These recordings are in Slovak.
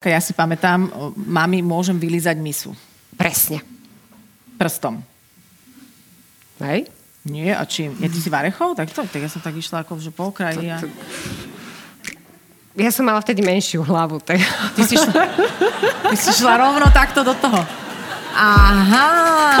Ja si pamätám, mami, môžem vylizať misu. Presne. Prstom. Hej? Nie, a čím? Ja ty si varechov? Tak to, tak ja som tak išla ako že po okraji. A... Ja som mala vtedy menšiu hlavu. Tak... Ty, si šla, ty si šla rovno takto do toho. Aha.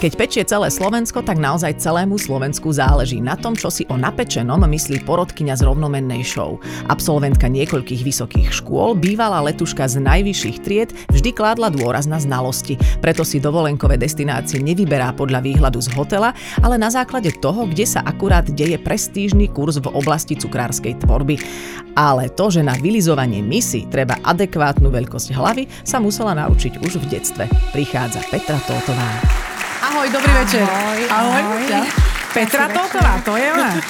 Keď pečie celé Slovensko, tak naozaj celému Slovensku záleží na tom, čo si o napečenom myslí porodkyňa z rovnomennej show. Absolventka niekoľkých vysokých škôl, bývalá letuška z najvyšších tried, vždy kládla dôraz na znalosti, preto si dovolenkové destinácie nevyberá podľa výhľadu z hotela, ale na základe toho, kde sa akurát deje prestížny kurz v oblasti cukrárskej tvorby. Ale to, že na vylizovanie misy treba adekvátnu veľkosť hlavy, sa musela naučiť už v detstve. Prichádza Petra Tótová. Ahoj, dobrý večer. Ahoj. ahoj. ahoj. Petra Totová, to je ona.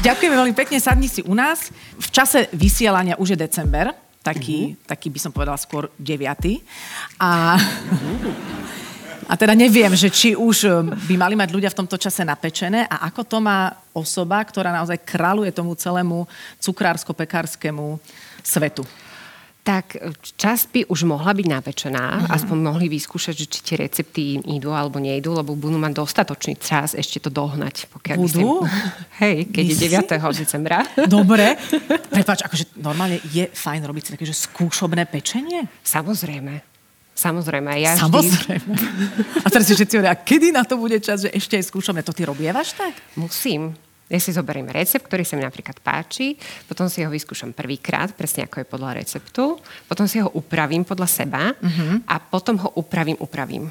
Ďakujeme veľmi pekne, sadni si u nás. V čase vysielania už je december, taký, uh-huh. taký by som povedala skôr 9. A, a teda neviem, že či už by mali mať ľudia v tomto čase napečené a ako to má osoba, ktorá naozaj králuje tomu celému cukrársko-pekárskému svetu tak čas by už mohla byť napečená, uh-huh. aspoň mohli vyskúšať, že či tie recepty idú alebo nejdú, lebo budú mať dostatočný čas ešte to dohnať. Pokiaľ budú? Myslím, hej, keď je 9. decembra. Dobre. Prepač, akože normálne je fajn robiť si také, že skúšobné pečenie? Samozrejme. Samozrejme, ja Samozrejme. Vždy... A teraz si všetci hovoria, kedy na to bude čas, že ešte aj skúšame? To ty robievaš tak? Musím. Ja si zoberiem recept, ktorý sa mi napríklad páči, potom si ho vyskúšam prvýkrát, presne ako je podľa receptu, potom si ho upravím podľa seba uh-huh. a potom ho upravím, upravím.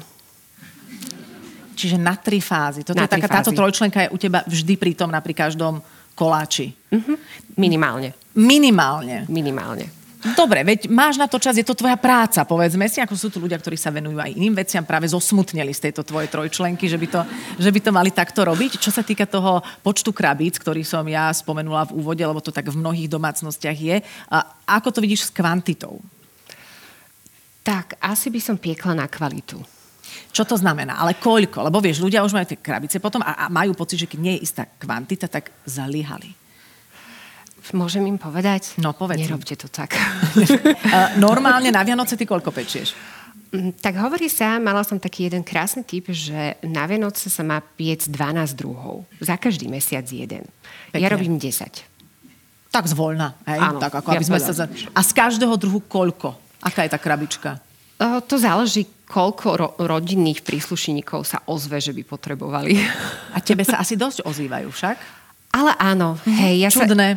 Čiže na tri fázy. Toto na je taká, táto trojčlenka je u teba vždy prítomná pri každom koláči. Uh-huh. Minimálne. Minimálne. Minimálne. Dobre, veď máš na to čas, je to tvoja práca, povedzme si, ako sú tu ľudia, ktorí sa venujú aj iným veciam, práve zosmutneli z tejto tvojej trojčlenky, že by, to, že by to mali takto robiť. Čo sa týka toho počtu krabíc, ktorý som ja spomenula v úvode, lebo to tak v mnohých domácnostiach je, ako to vidíš s kvantitou? Tak, asi by som piekla na kvalitu. Čo to znamená? Ale koľko? Lebo vieš, ľudia už majú tie krabice potom a, a majú pocit, že keď nie je istá kvantita, tak zalíhali. Môžem im povedať? No, povedz. Nerobte to tak. Normálne na Vianoce ty koľko pečieš? Mm, tak hovorí sa, mala som taký jeden krásny typ, že na Vianoce sa má piec 12 druhov. Za každý mesiac jeden. Pekne. Ja robím 10. Tak zvoľna, hej? Áno, tak ako, aby ja sme sa... Za... A z každého druhu koľko? Aká je tá krabička? O, to záleží, koľko ro- rodinných príslušníkov sa ozve, že by potrebovali. A tebe sa asi dosť ozývajú však? Ale áno, mhm. hej, ja Čudné.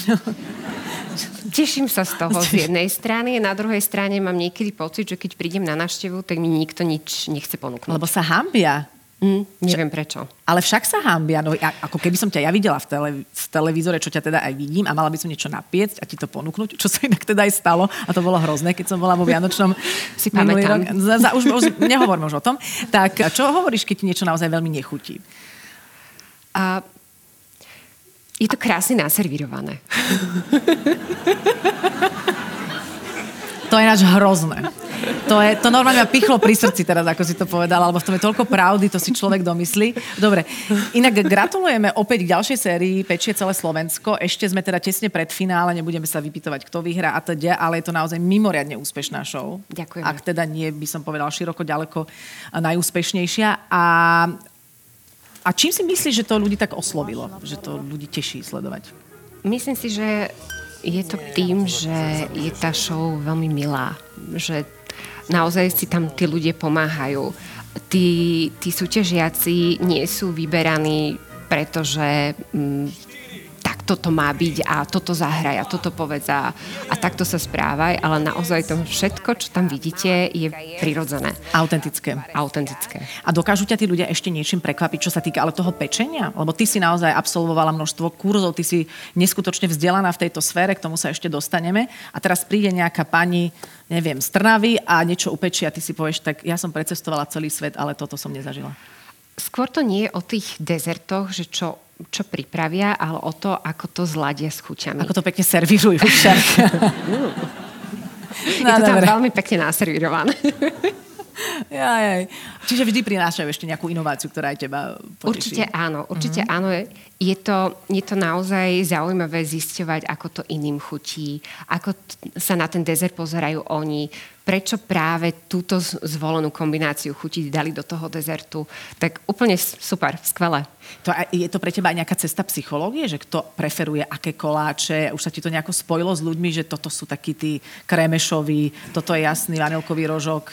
sa... Teším sa z toho z jednej strany na druhej strane mám niekedy pocit, že keď prídem na návštevu, tak mi nikto nič nechce ponúknuť. Lebo sa hambia. Mm, neviem prečo. Ale však sa hambia. No, ako keby som ťa ja videla v, tele, v televízore, čo ťa teda aj vidím a mala by som niečo napiecť a ti to ponúknuť, čo sa inak teda aj stalo a to bolo hrozné, keď som bola vo Vianočnom si pamätám. Rok. Za, za, už, už nehovorme už o tom. Tak čo hovoríš, keď ti niečo naozaj veľmi nechutí? A je to krásne naservírované. To je náš hrozné. To, je, to normálne ma pichlo pri srdci teraz, ako si to povedala, alebo v tom je toľko pravdy, to si človek domyslí. Dobre, inak gratulujeme opäť k ďalšej sérii Pečie celé Slovensko. Ešte sme teda tesne pred finále, nebudeme sa vypytovať, kto vyhrá a teda, ale je to naozaj mimoriadne úspešná show. Ďakujem. Ak teda nie, by som povedala, široko, ďaleko najúspešnejšia. A a čím si myslíš, že to ľudí tak oslovilo? Že to ľudí teší sledovať? Myslím si, že je to tým, že je tá show veľmi milá. Že naozaj si tam tí ľudia pomáhajú. Tí, tí súťažiaci nie sú vyberaní, pretože mm, toto má byť a toto zahraj a toto povedz a, a takto sa správaj, ale naozaj to všetko, čo tam vidíte, je prirodzené. Autentické. Autentické. A dokážu ťa tí ľudia ešte niečím prekvapiť, čo sa týka ale toho pečenia? Lebo ty si naozaj absolvovala množstvo kurzov, ty si neskutočne vzdelaná v tejto sfére, k tomu sa ešte dostaneme. A teraz príde nejaká pani, neviem, z Trnavy a niečo upečia a ty si povieš, tak ja som precestovala celý svet, ale toto som nezažila. Skôr to nie je o tých dezertoch, že čo čo pripravia, ale o to, ako to zladia s chuťami. Ako to pekne servírujú však. no, je to tam veľmi pekne naservírované. Jaj. Čiže vždy prinášajú ešte nejakú inováciu, ktorá aj teba poteší. Určite áno, určite mm-hmm. áno. Je to, je to naozaj zaujímavé zisťovať, ako to iným chutí, ako t- sa na ten dezert pozerajú oni, prečo práve túto zvolenú kombináciu chutí dali do toho dezertu. Tak úplne super, skvelé. To, je to pre teba aj nejaká cesta psychológie, že kto preferuje aké koláče? Už sa ti to nejako spojilo s ľuďmi, že toto sú takí tí krémešoví, toto je jasný vanilkový rožok?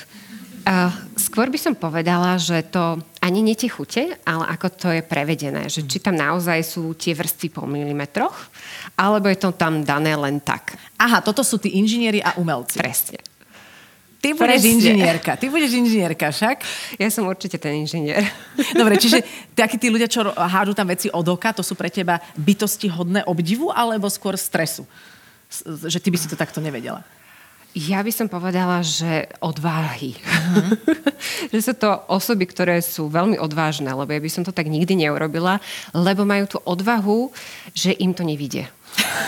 Uh, skôr by som povedala, že to ani nie tie chute, ale ako to je prevedené. Že či tam naozaj sú tie vrstvy po milimetroch, alebo je to tam dané len tak. Aha, toto sú tí inžinieri a umelci. Presne. Ty budeš Presne. inžinierka. Ty budeš inžinierka však? Ja som určite ten inžinier. Dobre, čiže takí tí ľudia, čo hádžu tam veci od oka, to sú pre teba bytosti hodné obdivu alebo skôr stresu? Že ty by si to takto nevedela. Ja by som povedala, že odváhy. Uh-huh. že sú to osoby, ktoré sú veľmi odvážne, lebo ja by som to tak nikdy neurobila, lebo majú tú odvahu, že im to nevidie.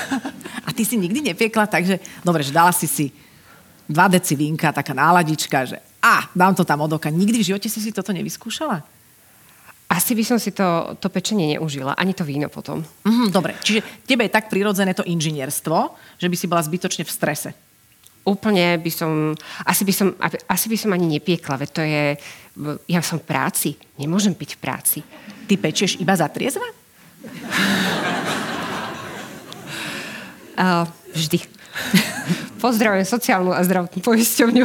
A ty si nikdy nepiekla tak, že dobre, že dala si si dva deci vínka, taká náladička, že a, dám to tam od oka. Nikdy v živote si si toto nevyskúšala? Asi by som si to, to pečenie neužila, ani to víno potom. Mm, dobre, čiže tebe je tak prirodzené to inžinierstvo, že by si bola zbytočne v strese. Úplne by som, asi by som, asi by som ani nepiekla, veď to je, ja som v práci, nemôžem piť v práci. Ty pečieš iba za triezva? Uh, vždy. Pozdravujem sociálnu a zdravotnú poisťovňu.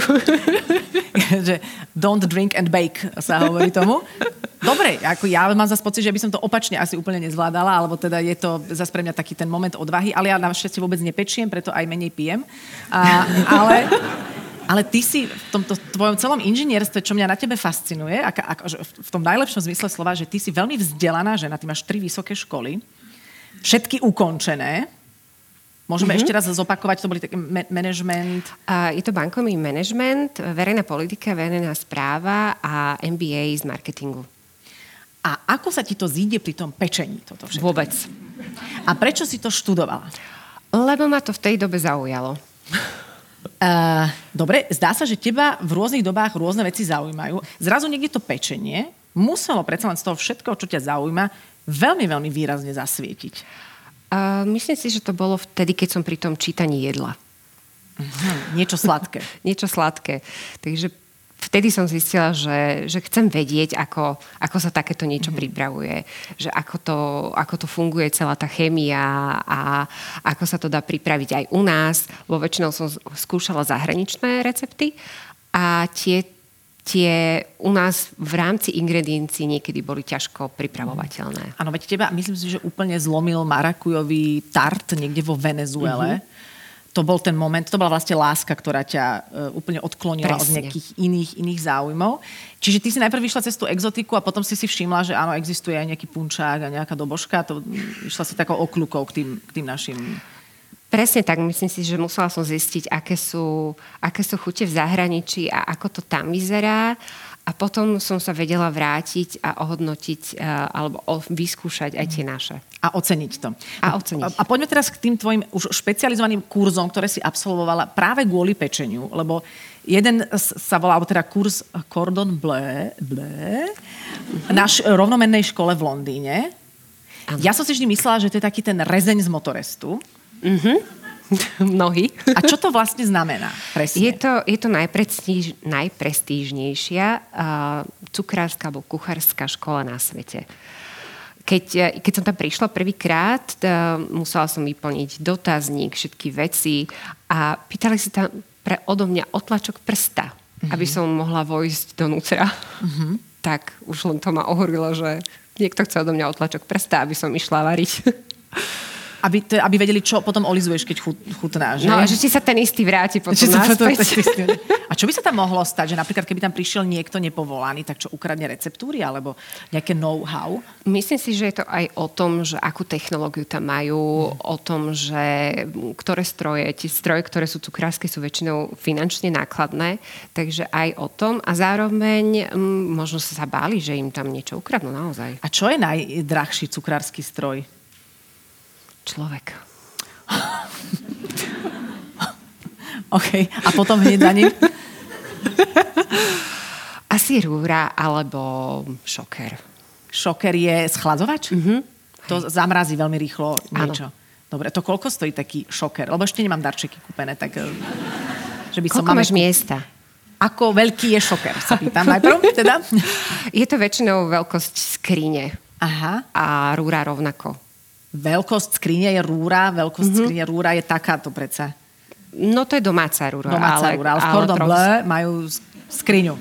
že don't drink and bake sa hovorí tomu. Dobre, ako ja mám zase pocit, že by som to opačne asi úplne nezvládala, alebo teda je to zase pre mňa taký ten moment odvahy, ale ja našťastie vôbec nepečiem, preto aj menej pijem. A, ale, ale ty si v tomto tvojom celom inžinierstve, čo mňa na tebe fascinuje, ako, ako, v tom najlepšom zmysle slova, že ty si veľmi vzdelaná žena, ty máš tri vysoké školy, všetky ukončené, Môžeme mm-hmm. ešte raz zopakovať, to boli taký ma- management? Uh, je to bankový management, verejná politika, verejná správa a MBA z marketingu. A ako sa ti to zíde pri tom pečení? Toto všetko? Vôbec. A prečo si to študovala? Lebo ma to v tej dobe zaujalo. Uh, dobre, zdá sa, že teba v rôznych dobách rôzne veci zaujímajú. Zrazu niekde to pečenie muselo predsa len z toho všetko, čo ťa zaujíma, veľmi, veľmi výrazne zasvietiť. Uh, myslím si, že to bolo vtedy, keď som pri tom čítaní jedla. Uh-huh. Niečo sladké. Niečo sladké. Takže vtedy som zistila, že, že chcem vedieť, ako, ako sa takéto niečo uh-huh. pripravuje. Že ako to, ako to funguje celá tá chémia a ako sa to dá pripraviť aj u nás. Vo väčšinou som skúšala zahraničné recepty a tie tie u nás v rámci ingrediencií niekedy boli ťažko pripravovateľné. Áno, veď teba, myslím si, že úplne zlomil marakujový tart niekde vo Venezuele. Mm-hmm. To bol ten moment, to bola vlastne láska, ktorá ťa uh, úplne odklonila Presne. od nejakých iných, iných záujmov. Čiže ty si najprv vyšla cez tú exotiku a potom si si všimla, že áno, existuje aj nejaký punčák a nejaká dobožka. To, išla si takou okľukou k tým, k tým našim Presne tak, myslím si, že musela som zistiť, aké sú, aké sú chute v zahraničí a ako to tam vyzerá. A potom som sa vedela vrátiť a ohodnotiť uh, alebo vyskúšať aj tie naše. A oceniť to. A oceniť. A, poďme teraz k tým tvojim už špecializovaným kurzom, ktoré si absolvovala práve kvôli pečeniu, lebo jeden sa volá, alebo teda kurz Cordon Bleu, Bleu mm-hmm. na š- rovnomennej škole v Londýne. Ano. Ja som si vždy myslela, že to je taký ten rezeň z motorestu. Mm-hmm. Mnohí. A čo to vlastne znamená? Presne. Je to, je to najprestíž, najprestížnejšia uh, cukrárska alebo kuchárska škola na svete. Keď, keď som tam prišla prvýkrát, uh, musela som vyplniť dotazník, všetky veci a pýtali si tam pre odo mňa otlačok prsta, mm-hmm. aby som mohla vojsť donútra. Mm-hmm. Tak už len to ma ohorilo, že niekto chce odo mňa otlačok prsta, aby som išla variť. Aby, to, aby vedeli, čo potom olizuješ, keď chut, chutná. Že? No, že ti sa ten istý vráti potom naspäť. A čo by sa tam mohlo stať? Že napríklad, keby tam prišiel niekto nepovolaný, tak čo ukradne receptúry alebo nejaké know-how? Myslím si, že je to aj o tom, že akú technológiu tam majú, hmm. o tom, že ktoré stroje, tie stroje, ktoré sú cukrárske, sú väčšinou finančne nákladné, takže aj o tom. A zároveň m, možno sa báli, že im tam niečo ukradnú naozaj. A čo je najdrahší cukrársky stroj? Človek. OK. A potom hneď za ním? Asi rúra alebo šoker. Šoker je schladzovač? Mm-hmm. To zamrazí veľmi rýchlo niečo. Ano. Dobre, to koľko stojí taký šoker? Lebo ešte nemám darčeky kúpené, tak... Eh, že by koľko som máš kúp... miesta? Ako veľký je šoker, sa pýtam najprv. Teda? Je to väčšinou veľkosť skrine. Aha. A rúra rovnako veľkosť skrine je rúra, veľkosť mm-hmm. skrine rúra je takáto predsa. No to je domáca rúra. Domáca ale, rúra, ale v Cordon Bleu majú skriňu.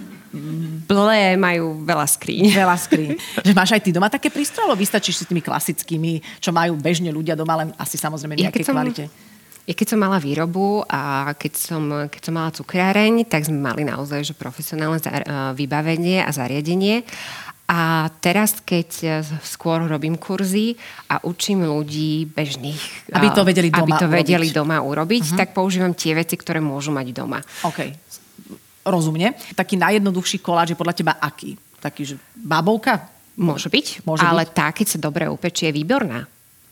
Blé majú veľa skríň. Veľa skríň. že máš aj ty doma také prístroje, alebo vystačíš s tými klasickými, čo majú bežne ľudia doma, len asi samozrejme nejaké ja kvalite? Ja keď som mala výrobu a keď som, keď som mala cukráreň, tak sme mali naozaj že profesionálne vybavenie a zariadenie. A teraz, keď e, skôr robím kurzy a učím ľudí bežných, aby to vedeli doma, aby to vedeli urobiť. doma urobiť, uh-huh. tak používam tie veci, ktoré môžu mať doma. OK, rozumne. Taký najjednoduchší koláč je podľa teba aký? Taký, že babovka? Môže byť, Môže ale byť. tá, keď sa dobre upečie, je výborná.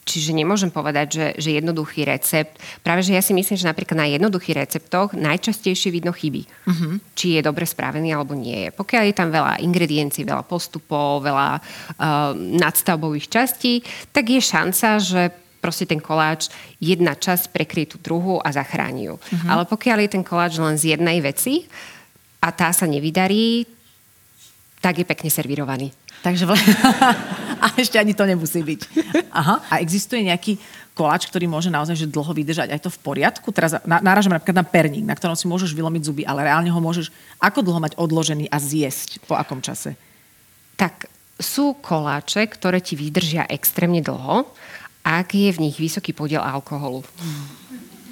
Čiže nemôžem povedať, že, že jednoduchý recept. Práve, že ja si myslím, že napríklad na jednoduchých receptoch najčastejšie vidno chyby. Uh-huh. Či je dobre spravený alebo nie je. Pokiaľ je tam veľa ingrediencií, veľa postupov, veľa uh, nadstavbových častí, tak je šanca, že proste ten koláč jedna časť prekrie tú druhú a zachráni ju. Uh-huh. Ale pokiaľ je ten koláč len z jednej veci a tá sa nevydarí, tak je pekne servírovaný. Takže vl- a ešte ani to nemusí byť. Aha. A existuje nejaký koláč, ktorý môže naozaj že dlho vydržať aj to v poriadku? Teraz náražame napríklad na perník, na ktorom si môžeš vylomiť zuby, ale reálne ho môžeš ako dlho mať odložený a zjesť? Po akom čase? Tak sú koláče, ktoré ti vydržia extrémne dlho, ak je v nich vysoký podiel alkoholu.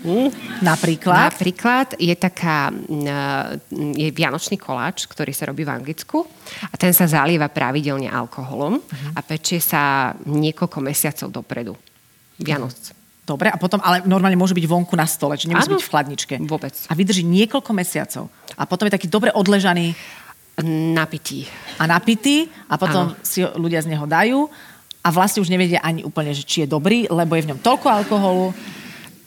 Mm. Napríklad? Napríklad je taká, mm, je vianočný koláč, ktorý sa robí v Anglicku a ten sa zalieva pravidelne alkoholom uh-huh. a pečie sa niekoľko mesiacov dopredu. Vianoc. Dobre, a potom, ale normálne môže byť vonku na stole, či nemusí ano, byť v chladničke. Vôbec. A vydrží niekoľko mesiacov. A potom je taký dobre odležaný. Napitý. A napitý a potom ano. si ľudia z neho dajú a vlastne už nevedia ani úplne, že či je dobrý, lebo je v ňom toľko alkoholu,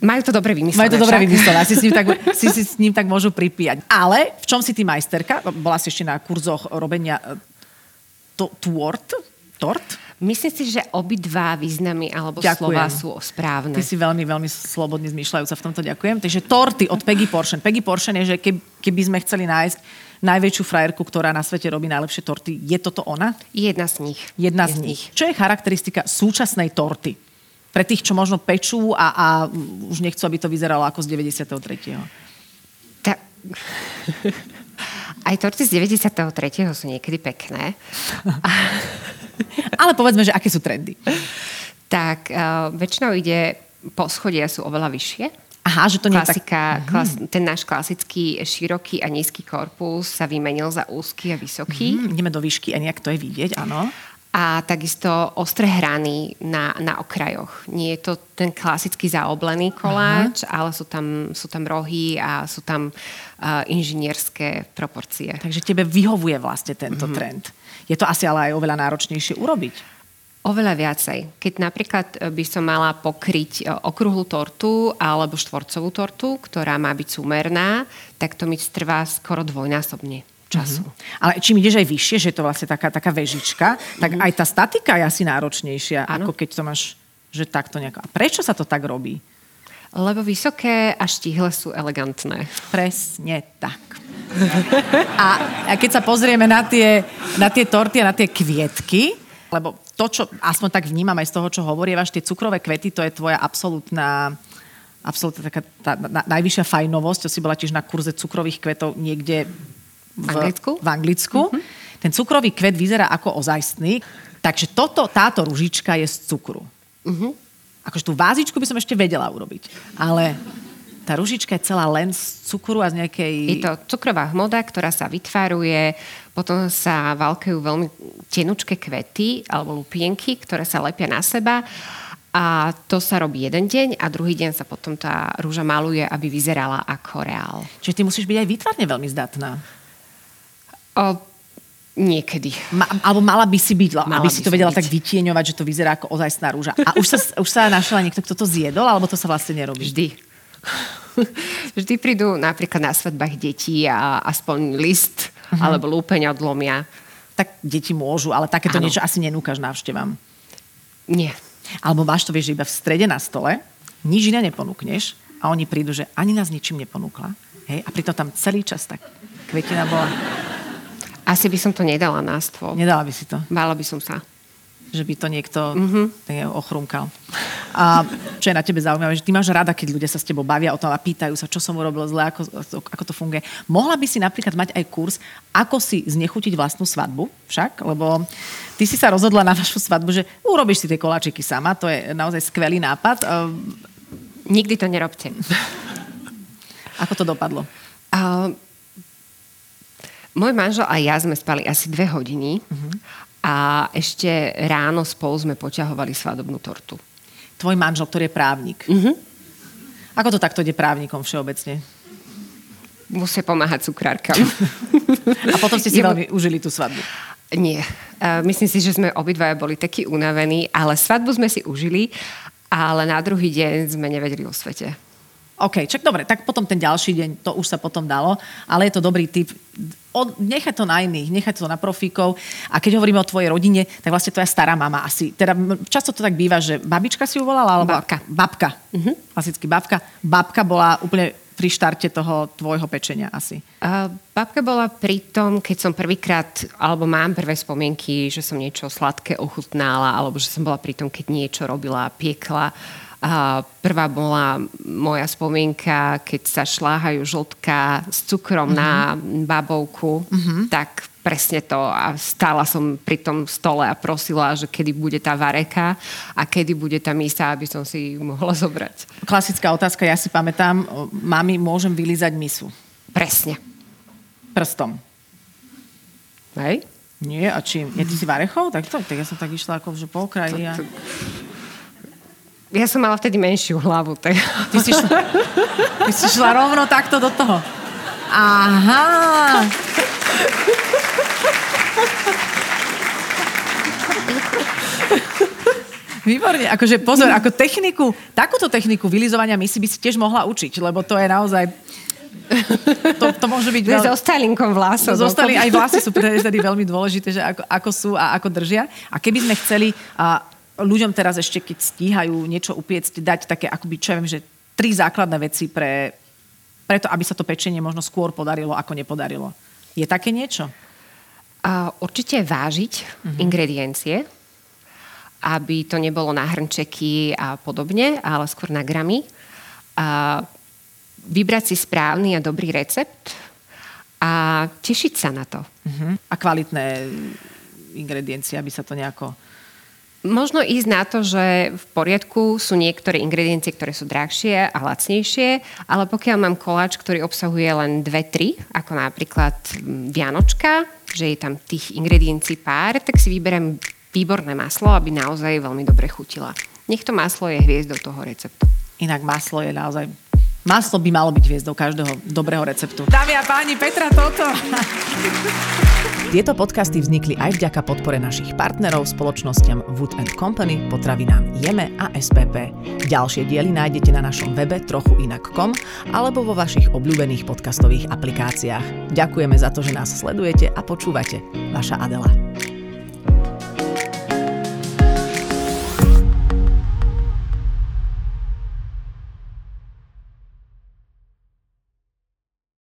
majú to dobre vymyslené. Majú to dobre vymyslené, si s, ním tak, si, si s ním tak môžu pripíjať. Ale v čom si ty majsterka? Bola si ešte na kurzoch robenia e, to, tort? Tort? Myslím si, že obidva významy alebo ďakujem. slova sú správne. Ty si veľmi, veľmi slobodne zmýšľajúca v tomto ďakujem. Takže torty od Peggy Portion. Peggy Portion je, že keby, keby sme chceli nájsť najväčšiu frajerku, ktorá na svete robí najlepšie torty, je toto ona? Jedna z nich. Jedna z, z nich. Čo je charakteristika súčasnej torty? Pre tých, čo možno pečú a, a už nechcú, aby to vyzeralo ako z 93. Ta... Aj torty z 93. sú niekedy pekné. Ale povedzme, že aké sú trendy. Tak uh, väčšinou ide, poschodia sú oveľa vyššie. Aha, že to nie Klasika, tak... klas, ten náš klasický široký a nízky korpus sa vymenil za úzky a vysoký. Mm, ideme do výšky a nejak to je vidieť, áno a takisto ostré hrany na, na okrajoch. Nie je to ten klasický zaoblený koláč, uh-huh. ale sú tam, sú tam rohy a sú tam uh, inžinierské proporcie. Takže tebe vyhovuje vlastne tento uh-huh. trend. Je to asi ale aj oveľa náročnejšie urobiť. Oveľa viacej. Keď napríklad e, by som mala pokryť e, okrúhlu tortu alebo štvorcovú tortu, ktorá má byť súmerná, tak to mi trvá skoro dvojnásobne času. Mm-hmm. Ale čím ideš aj vyššie, že je to vlastne taká, taká vežička, tak mm-hmm. aj tá statika je asi náročnejšia, ano. ako keď to máš, že takto nejako. A prečo sa to tak robí? Lebo vysoké a štíhle sú elegantné. Presne tak. a, a keď sa pozrieme na tie, na tie torty a na tie kvietky, lebo to, čo aspoň tak vnímam aj z toho, čo hovorievaš, tie cukrové kvety, to je tvoja absolútna absolútne taká tá, na, najvyššia fajnovosť. To si bola tiež na kurze cukrových kvetov niekde v Anglicku. V Anglicku. Mm-hmm. Ten cukrový kvet vyzerá ako ozajstný, takže toto, táto ružička je z cukru. Mm-hmm. Akože tú vázičku by som ešte vedela urobiť. Ale tá ružička je celá len z cukru a z nejakej... Je to cukrová hmoda, ktorá sa vytváruje, potom sa valkajú veľmi tenučké kvety alebo lupienky, ktoré sa lepia na seba a to sa robí jeden deň a druhý deň sa potom tá rúža maluje, aby vyzerala ako reál. Čiže ty musíš byť aj výtvarne veľmi zdatná. O, niekedy. Ma, alebo mala by si byť, mala aby si to vedela byť. tak vytieňovať, že to vyzerá ako ozajstná rúža. A už sa, už sa našla niekto, kto to zjedol, alebo to sa vlastne nerobí? Vždy. Vždy prídu napríklad na svadbách detí a aspoň list uh-huh. alebo lúpeň odlomia. Tak deti môžu, ale takéto ano. niečo asi nenúkaš návštevám. Nie. Alebo máš to, vieš, iba v strede na stole, nič iné neponúkneš a oni prídu, že ani nás ničím neponúkla. Hej? A pritom tam celý čas tak kvetina bola. Asi by som to nedala na stôl. Nedala by si to? Bála by som sa že by to niekto mm-hmm. ochrumkal. A čo je na tebe zaujímavé, že ty máš rada, keď ľudia sa s tebou bavia o tom a pýtajú sa, čo som urobil zle, ako, ako to funguje. Mohla by si napríklad mať aj kurz, ako si znechutiť vlastnú svadbu však, lebo ty si sa rozhodla na vašu svadbu, že urobíš si tie koláčiky sama, to je naozaj skvelý nápad. Ehm, Nikdy to nerobte. ako to dopadlo? Uh, môj manžel a ja sme spali asi dve hodiny uh-huh a ešte ráno spolu sme poťahovali svadobnú tortu. Tvoj manžel, ktorý je právnik. Uh-huh. Ako to takto ide právnikom všeobecne? Musia pomáhať cukrárkam. a potom ste si ja, veľmi užili tú svadbu. Nie. Uh, myslím si, že sme obidvaja boli takí unavení, ale svadbu sme si užili, ale na druhý deň sme nevedeli o svete. OK, čak dobre, tak potom ten ďalší deň, to už sa potom dalo, ale je to dobrý tip. O, nechaj to na iných, nechaj to na profíkov. A keď hovoríme o tvojej rodine, tak vlastne tvoja stará mama asi. Teda často to tak býva, že babička si ju volala, alebo... Babka. Babka. Uh-huh. Klasicky babka. Babka bola úplne pri štarte toho tvojho pečenia asi? Uh, babka bola pri tom, keď som prvýkrát, alebo mám prvé spomienky, že som niečo sladké ochutnala, alebo že som bola pri tom, keď niečo robila, piekla. A prvá bola moja spomienka, keď sa šláhajú žltka s cukrom mm-hmm. na babovku, mm-hmm. tak presne to a stála som pri tom stole a prosila, že kedy bude tá vareka a kedy bude tá misa, aby som si ju mohla zobrať. Klasická otázka, ja si pamätám, mami, môžem vylízať misu? Presne. Prstom. Hej? Nie, a čím? Je ty si varechou? Tak to, tak ja som tak išla ako, že po okraji. A... Ja som mala vtedy menšiu hlavu. Tak... Ty, si šla, ty si šla rovno takto do toho. Aha. Výborne, akože pozor, ako techniku, takúto techniku vylizovania my si by si tiež mohla učiť, lebo to je naozaj to, to môže byť... Veľ... So stalinkom vlasov. Zostali, aj vlasy sú tedy veľmi dôležité, že ako, ako sú a ako držia. A keby sme chceli a ľuďom teraz ešte, keď stíhajú niečo upiecť, dať také, akoby, čo ja viem, že tri základné veci pre, preto, aby sa to pečenie možno skôr podarilo, ako nepodarilo. Je také niečo? Uh, určite vážiť uh-huh. ingrediencie, aby to nebolo na hrnčeky a podobne, ale skôr na gramy. Uh, vybrať si správny a dobrý recept a tešiť sa na to. Uh-huh. A kvalitné ingrediencie, aby sa to nejako Možno ísť na to, že v poriadku sú niektoré ingrediencie, ktoré sú drahšie a lacnejšie, ale pokiaľ mám koláč, ktorý obsahuje len dve, tri, ako napríklad vianočka, že je tam tých ingrediencií pár, tak si vyberiem výborné maslo, aby naozaj veľmi dobre chutila. Nech to maslo je hviezdou toho receptu. Inak maslo je naozaj Maslo by malo byť hviezdou každého dobrého receptu. Dámy a páni, Petra Toto! Tieto podcasty vznikli aj vďaka podpore našich partnerov spoločnosťam Wood Company, potravinám Jeme a SPP. Ďalšie diely nájdete na našom webe trochuinak.com alebo vo vašich obľúbených podcastových aplikáciách. Ďakujeme za to, že nás sledujete a počúvate. Vaša Adela.